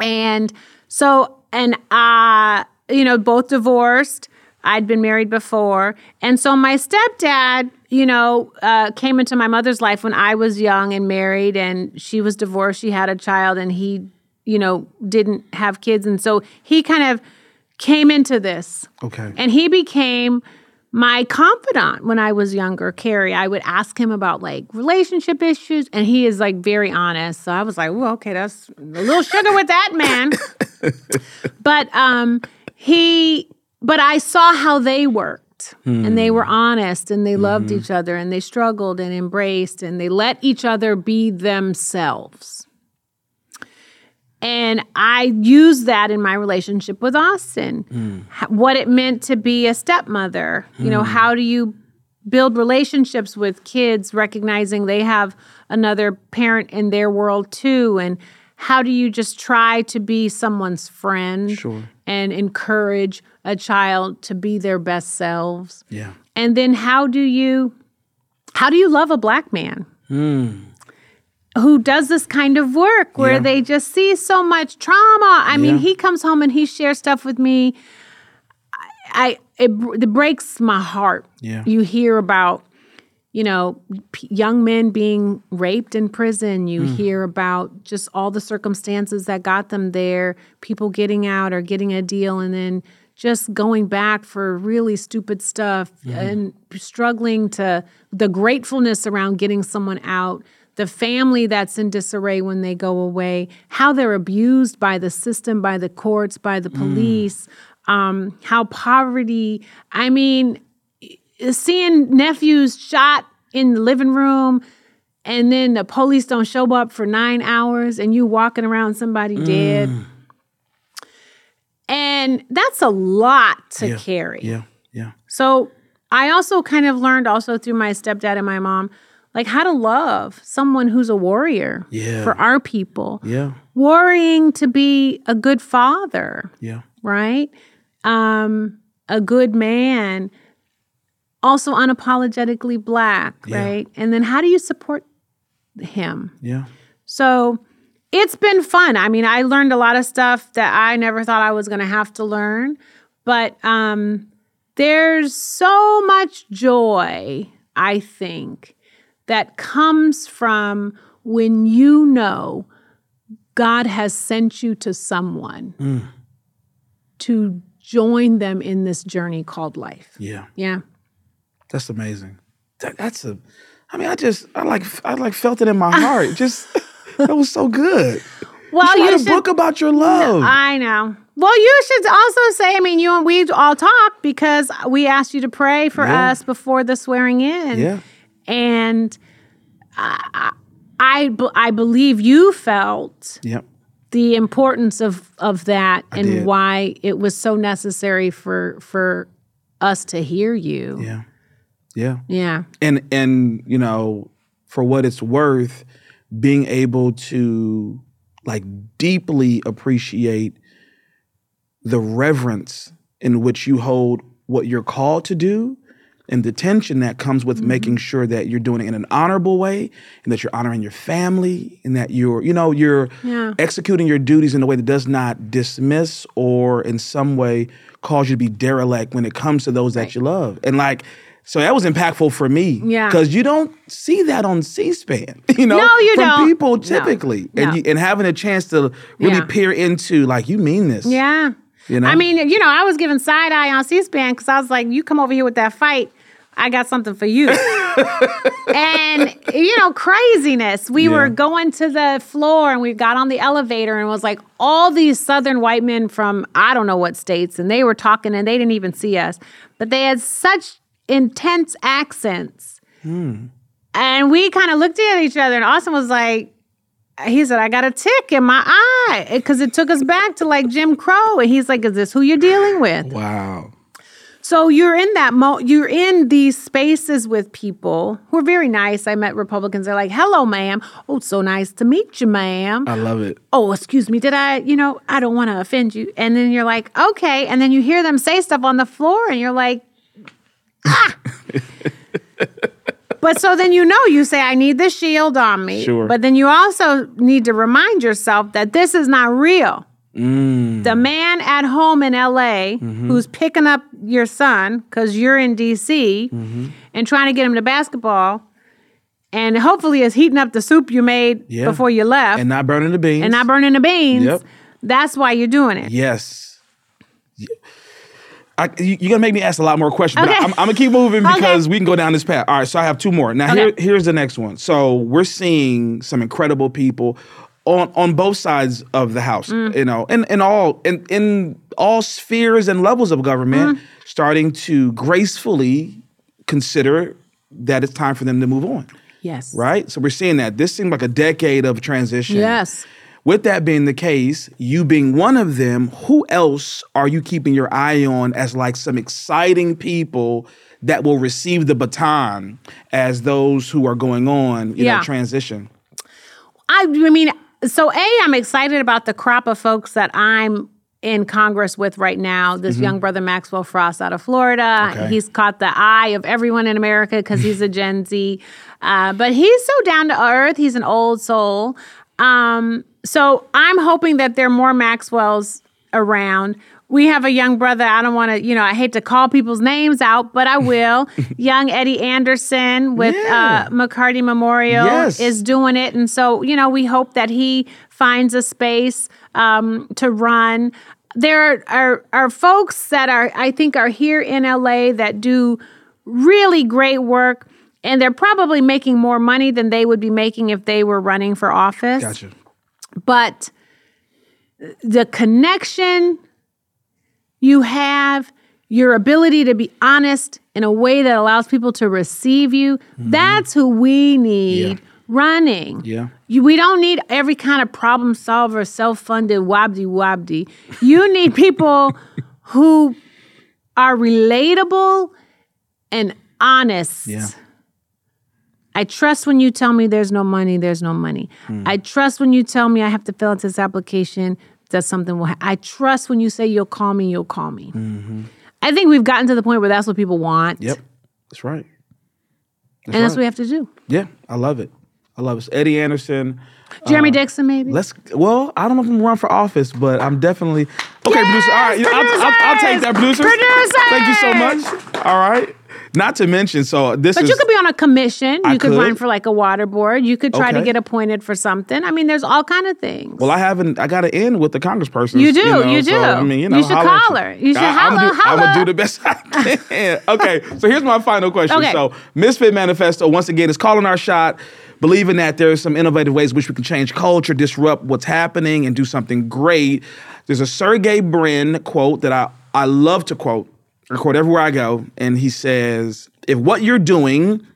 And so, and uh, you know, both divorced. I'd been married before. And so my stepdad, you know, uh, came into my mother's life when I was young and married, and she was divorced. She had a child, and he, you know, didn't have kids. And so he kind of came into this. Okay. And he became my confidant when I was younger, Kerry. I would ask him about like relationship issues, and he is like very honest. So I was like, well, okay, that's a little sugar with that man. [laughs] but um, he, but I saw how they worked, and they were hmm. honest, and they loved mm-hmm. each other, and they struggled and embraced, and they let each other be themselves. And I used that in my relationship with Austin. Hmm. H- What it meant to be a stepmother. You know, hmm. how do you build relationships with kids, recognizing they have another parent in their world too? And how do you just try to be someone's friend Sure. and encourage a child to be their best selves? Yeah. And then how do you how do you love a black man? Hmm. Who does this kind of work where Yeah. they just see so much trauma? I mean, he comes home and he shares stuff with me. I, I it, it breaks my heart. Yeah. You hear about, you know, p- young men being raped in prison. You hear about just all the circumstances that got them there. People getting out or getting a deal, and then just going back for really stupid stuff and struggling to the gratefulness around getting someone out the family that's in disarray when they go away, how they're abused by the system, by the courts, by the police, um, how poverty, I mean, seeing nephews shot in the living room and then the police don't show up for nine hours and you walking around somebody dead. And that's a lot to Yeah. carry. Yeah. Yeah. So I also kind of learned also through my stepdad and my mom, like how to love someone who's a warrior Yeah. for our people. Yeah. Worrying to be a good father, Yeah. right? Um, a good man, also unapologetically black, Yeah. right? And then how do you support him? Yeah. So it's been fun. I mean, I learned a lot of stuff that I never thought I was going to have to learn, but um, there's so much joy, I think, that comes from when you know God has sent you to someone to join them in this journey called life. Yeah. Yeah. That's amazing. That, that's a. I mean, I just, I like, I like felt it in my heart. [laughs] just that was so good. Well, you you should a book about your love. I know. Well, you should also say, I mean, you and we all talked because we asked you to pray for Yeah. us before the swearing in. yeah. And I, I, I believe you felt Yep. the importance of, of that and did. why it was so necessary for, for us to hear you. Yeah. Yeah. Yeah. and and you know for what it's worth being able to like deeply appreciate the reverence in which you hold what you're called to do and the tension that comes with mm-hmm. making sure that you're doing it in an honorable way and that you're honoring your family and that you're you know you're Yeah. executing your duties in a way that does not dismiss or in some way cause you to be derelict when it comes to those that you love and like so that was impactful for me Yeah. because you don't see that on c-span [laughs] you know No, you from don't. people typically No. and you, and having a chance to really Yeah. peer into like you mean this Yeah. You know? I mean, you know, I was giving side eye on C-SPAN because I was like, "You come over here with that fight, I got something for you." [laughs] and you know, craziness. We Yeah. were going to the floor and we got on the elevator and it was like all these Southern white men from I don't know what states, and they were talking and they didn't even see us, but they had such intense accents. Hmm. And we kind of looked at each other, and Austin was like, he said, I got a tick in my eye because it took us back to like Jim Crow. And he's like, Is this who you're dealing with? wow So you're in that mo you're in these spaces with people who are very nice. I met Republicans. They're like, Hello, ma'am. Oh, so nice to meet you, ma'am. i love it oh, excuse me. Did I, you know, I don't want to offend you. And then you're like, okay. And then you hear them say stuff on the floor and you're like, ah. [laughs] but so then you know, you say, I need the shield on me. Sure. But then you also need to remind yourself that this is not real. Mm. The man at home in LA Mm-hmm. who's picking up your son because you're in DC Mm-hmm. and trying to get him to basketball and hopefully is heating up the soup you made Yeah. before you left and not burning the beans and not burning the beans. Yep. That's why you're doing it. Yes. I, you, you're gonna make me ask a lot more questions, but Okay. I'm, I'm gonna keep moving Okay. because we can go down this path. All right, so I have two more. Now here, here's the next one. So we're seeing some incredible people on on both sides of the house. Mm. You know, in in all in in all spheres and levels of government, Mm. starting to gracefully consider that it's time for them to move on. Yes. Right. So we're seeing that. This seemed like a decade of transition. Yes. With that being the case, you being one of them, who else are you keeping your eye on as like some exciting people that will receive the baton as those who are going on, you Yeah. know, transition? I, mean, so A, I'm excited about the crop of folks that I'm in Congress with right now. This young brother Maxwell Frost out of Florida. Mm-hmm. Okay. He's caught the eye of everyone in America because he's a Gen Z. Uh, but he's so down to earth. He's an old soul. Um, so I'm hoping that there are more Maxwells around. We have a young brother. I don't want to, you know, I hate to call people's names out, but I will. [laughs] young Eddie Anderson with Yeah. uh, McCarty Memorial Yes. is doing it. And so, you know, we hope that he finds a space um, to run. There are, are, are folks that are, I think, are here in LA that do really great work. And they're probably making more money than they would be making if they were running for office Gotcha. but the connection you have, your ability to be honest in a way that allows people to receive you, mm-hmm. that's who we need Yeah. running. Yeah. You, we don't need every kind of problem solver, self funded, wabdy wabdy. You [laughs] need people who are relatable and honest. Yeah. I trust when you tell me there's no money, there's no money. Hmm. I trust when you tell me I have to fill out this application, that something will ha- I trust when you say you'll call me, you'll call me. Mm-hmm. I think we've gotten to the point where that's what people want. Yep. That's right. and that's what we have to do. Yeah, I love it. I love it. Eddie Anderson. Jeremy uh, Dixon, maybe? Let's. Well, I don't know if I'm run for office, but I'm definitely okay. producer. All right, you know, I'll, I'll, I'll take that, producer. Thank you so much. All right. Not to mention, so this But is. you could be on a commission. You I could, could. run for like a water board. You could try to get appointed for something. I mean, there's all kind of things. well, I haven't. I got to end with the congressperson. You do, you do. I mean, you know, You should holla at call her. You should I, I'm holla, do, I'm gonna do the best I [laughs] can. okay, so here's my final question. Okay. So, Misfit Manifesto once again is calling our shot, believing that there's some innovative ways which we can change culture, disrupt what's happening, and do something great. There's a Sergey Brin quote that I I love to quote. I quote everywhere I go, and he says, "If what you're doing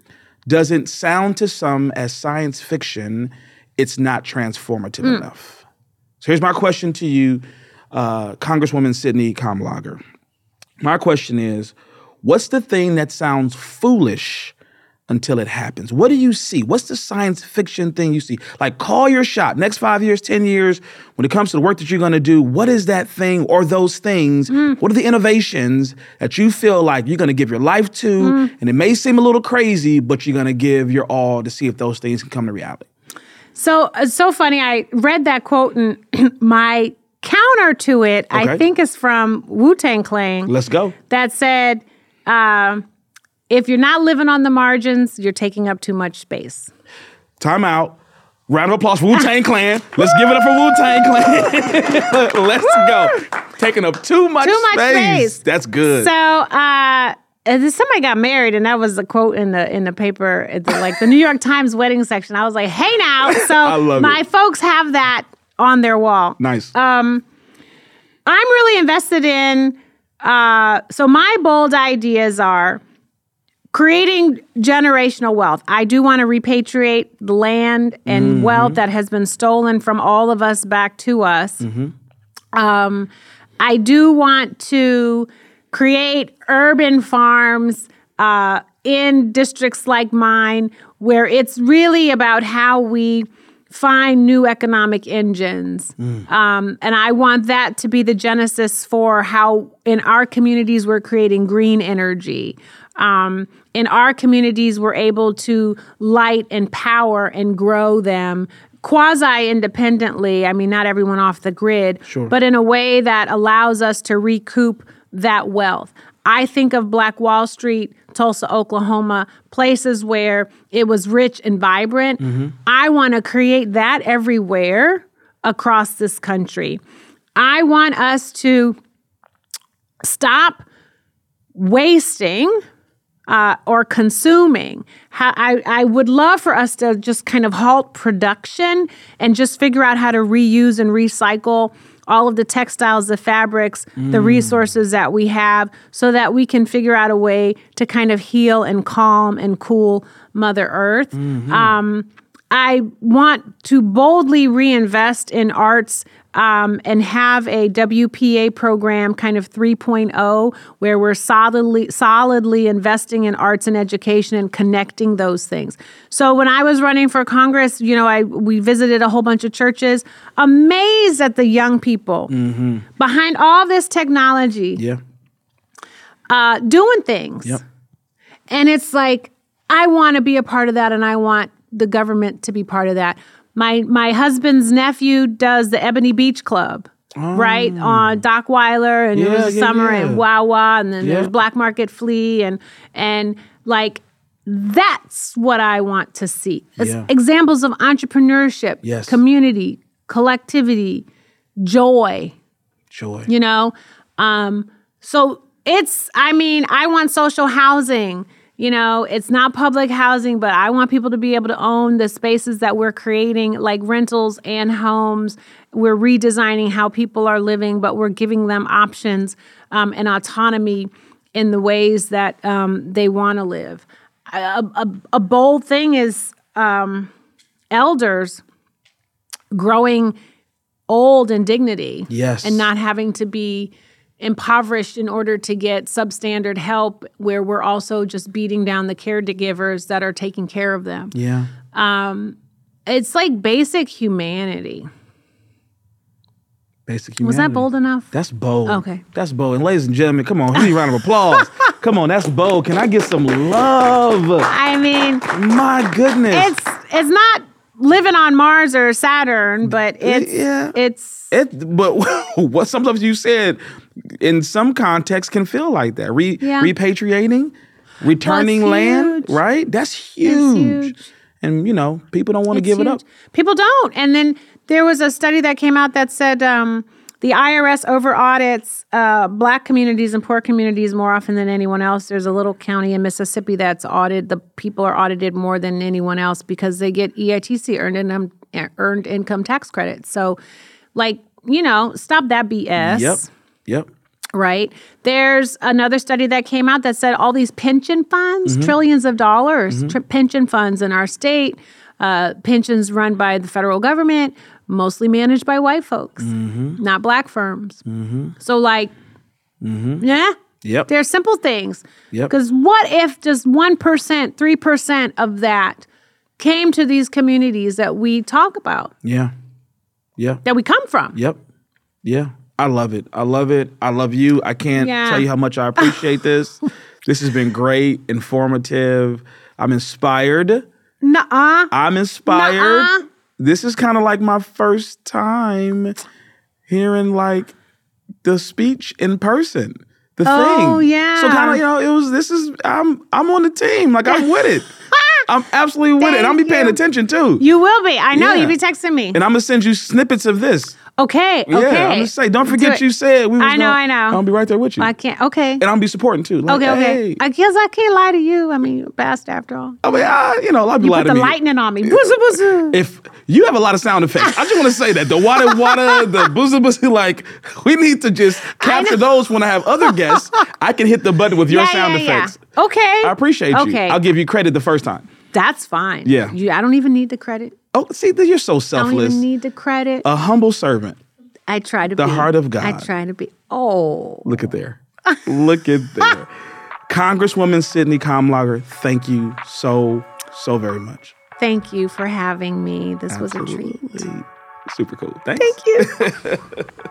doesn't sound to some as science fiction, it's not transformative Hmm. enough." So here's my question to you, uh, Congresswoman Sydney Kamlager. My question is, what's the thing that sounds foolish until it happens? What do you see? What's the science fiction thing you see? Like, call your shot. Next five years, 10 years, when it comes to the work that you're gonna do, what is that thing or those things? Hmm. What are the innovations that you feel like you're gonna give your life to? Hmm. And it may seem a little crazy, but you're gonna give your all to see if those things can come to reality. So it's so funny. I read that quote, and [clears throat] my counter to it, I think, is from Wu Tang Clan Let's go. that said, um, "If you're not living on the margins, you're taking up too much space." Time out. Round of applause for Wu Tang Clan. Let's give it up for Wu Tang Clan. [laughs] Let's go. Taking up too much, space. Too much space. That's good. So, uh, somebody got married, and that was the quote in the in the paper, at the, like the New York Times wedding section. I was like, "Hey, now!" [laughs] So my it. folks have that on their wall. nice. Um, I'm really invested in. Uh, so my bold ideas are creating generational wealth. I do want to repatriate the land and wealth that has been stolen from all of us back to us. Um, I do want to create urban farms uh, in districts like mine where it's really about how we find new economic engines. Um, and I want that to be the genesis for how in our communities we're creating green energy. Um, in our communities, we're able to light and power and grow them quasi independently. I mean, not everyone off the grid, Sure. but in a way that allows us to recoup that wealth. I think of Black Wall Street, Tulsa, Oklahoma, places where it was rich and vibrant. I want to create that everywhere across this country. I want us to stop wasting uh, or consuming. How, I, I would love for us to just kind of halt production and just figure out how to reuse and recycle all of the textiles, the fabrics, the resources that we have so that we can figure out a way to kind of heal and calm and cool Mother Earth. Um, I want to boldly reinvest in arts um, and have a WPA program, kind of 3.0, where we're solidly solidly investing in arts and education and connecting those things. So when I was running for Congress, you know, I we visited a whole bunch of churches, amazed at the young people behind all this technology, Yeah. uh, doing things. Yep. And it's like, I want to be a part of that and I want the government to be part of that. My my husband's nephew does the Ebony Beach Club. Right on Dockweiler, and Oh. Yeah, there was yeah, summer yeah. at Wawa, and then Yeah. there's Black Market Flea, and and like that's what I want to see. Yeah. Examples of entrepreneurship, Yes. community, collectivity, joy Joy. you know um so it's i mean i want social housing you know it's not public housing but i want people to be able to own the spaces that we're creating like rentals and homes we're redesigning how people are living but we're giving them options um, and autonomy in the ways that um, they want to live a, a, a bold thing is um, elders growing old in dignity Yes. and not having to be impoverished in order to get substandard help where we're also just beating down the caregivers that are taking care of them Yeah. Um, it's like basic humanity Basic humanity. was that bold enough That's bold. Okay. That's bold. And ladies and gentlemen, come on, give me a round of applause. [laughs] come on, that's bold. Can I get some love? i mean My goodness. it's it's not living on mars or saturn but it's Yeah. it's It, but [laughs] what sometimes you said in some contexts can feel like that. Re, Yeah. Repatriating, returning land, huge. right? That's huge. huge. And you know, people don't want to give it up. People don't. And then there was a study that came out that said um, the IRS over audits uh, black communities and poor communities more often than anyone else. There's a little county in Mississippi that's audited. The people are audited more than anyone else because they get EITC earned income earned income tax credit. So, like you know, stop that BS Yep. Yep. right? There's another study that came out that said all these pension funds, Mm-hmm. trillions of dollars, tr- pension funds in our state, uh, pensions run by the federal government, mostly managed by white folks, Mm-hmm. not black firms. So, like, yeah. Yep. They're simple things. Yep. Because what if just 1%, 3% of that came to these communities that we talk about, Yeah. Yeah. that we come from? Yep. Yeah. I love it. I love it. I love you. I can't Yeah. tell you how much I [laughs] appreciate this. this has been great, informative. I'm inspired. Nuh-uh. I'm inspired. Nuh-uh. This is kind of like my first time hearing like the speech in person. The Oh, thing. Oh yeah. So kind of, you know, it was this is I'm I'm on the team. Like I'm with it. [laughs] I'm absolutely with it. And I'll be paying you. attention too. You will be. I know. Yeah. You be texting me. and I'm gonna send you snippets of this. Okay. Yeah, okay. I'm gonna say, don't forget it. you said we was I know, gonna- I know. I'll be right there with you. I can't. Okay. and I'll be supporting too. Like, Okay. Okay. hey. I guess I can't lie to you. I mean, best after all. I mean, I, you know, a lot of You people lie put the me. lightning on me. Buzz, buzz. If you have a lot of sound effects, I just want to say that the water, water, the buzzy, buzzy, like we need to just capture those when I have other guests. I can hit the button with your Yeah, sound yeah, yeah. effects. Okay. I appreciate you. Okay. I'll give you credit the first time. That's fine. Yeah. You, I don't even need the credit. Oh, see, you're so I don't selfless. even need the credit. a humble servant. I try to be the be. heart of God. I try to be. Oh. Look at there. Look at there. [laughs] Congresswoman Sydney Kamlager, thank you so, so very much. Thank you for having me. This was a treat. Super cool. Thanks. Thank you. [laughs]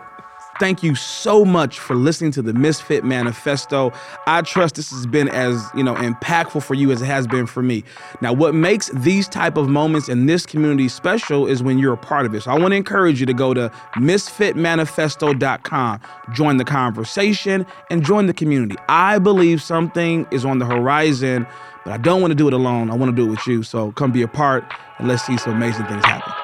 Thank you so much for listening to the Misfit Manifesto. I trust this has been as, you know, impactful for you as it has been for me. Now, what makes these type of moments in this community special is when you're a part of it. So I want to encourage you to go to misfitmanifesto.com, join the conversation, and join the community. I believe something is on the horizon, but I don't want to do it alone. I want to do it with you. So come be a part and let's see some amazing things happen.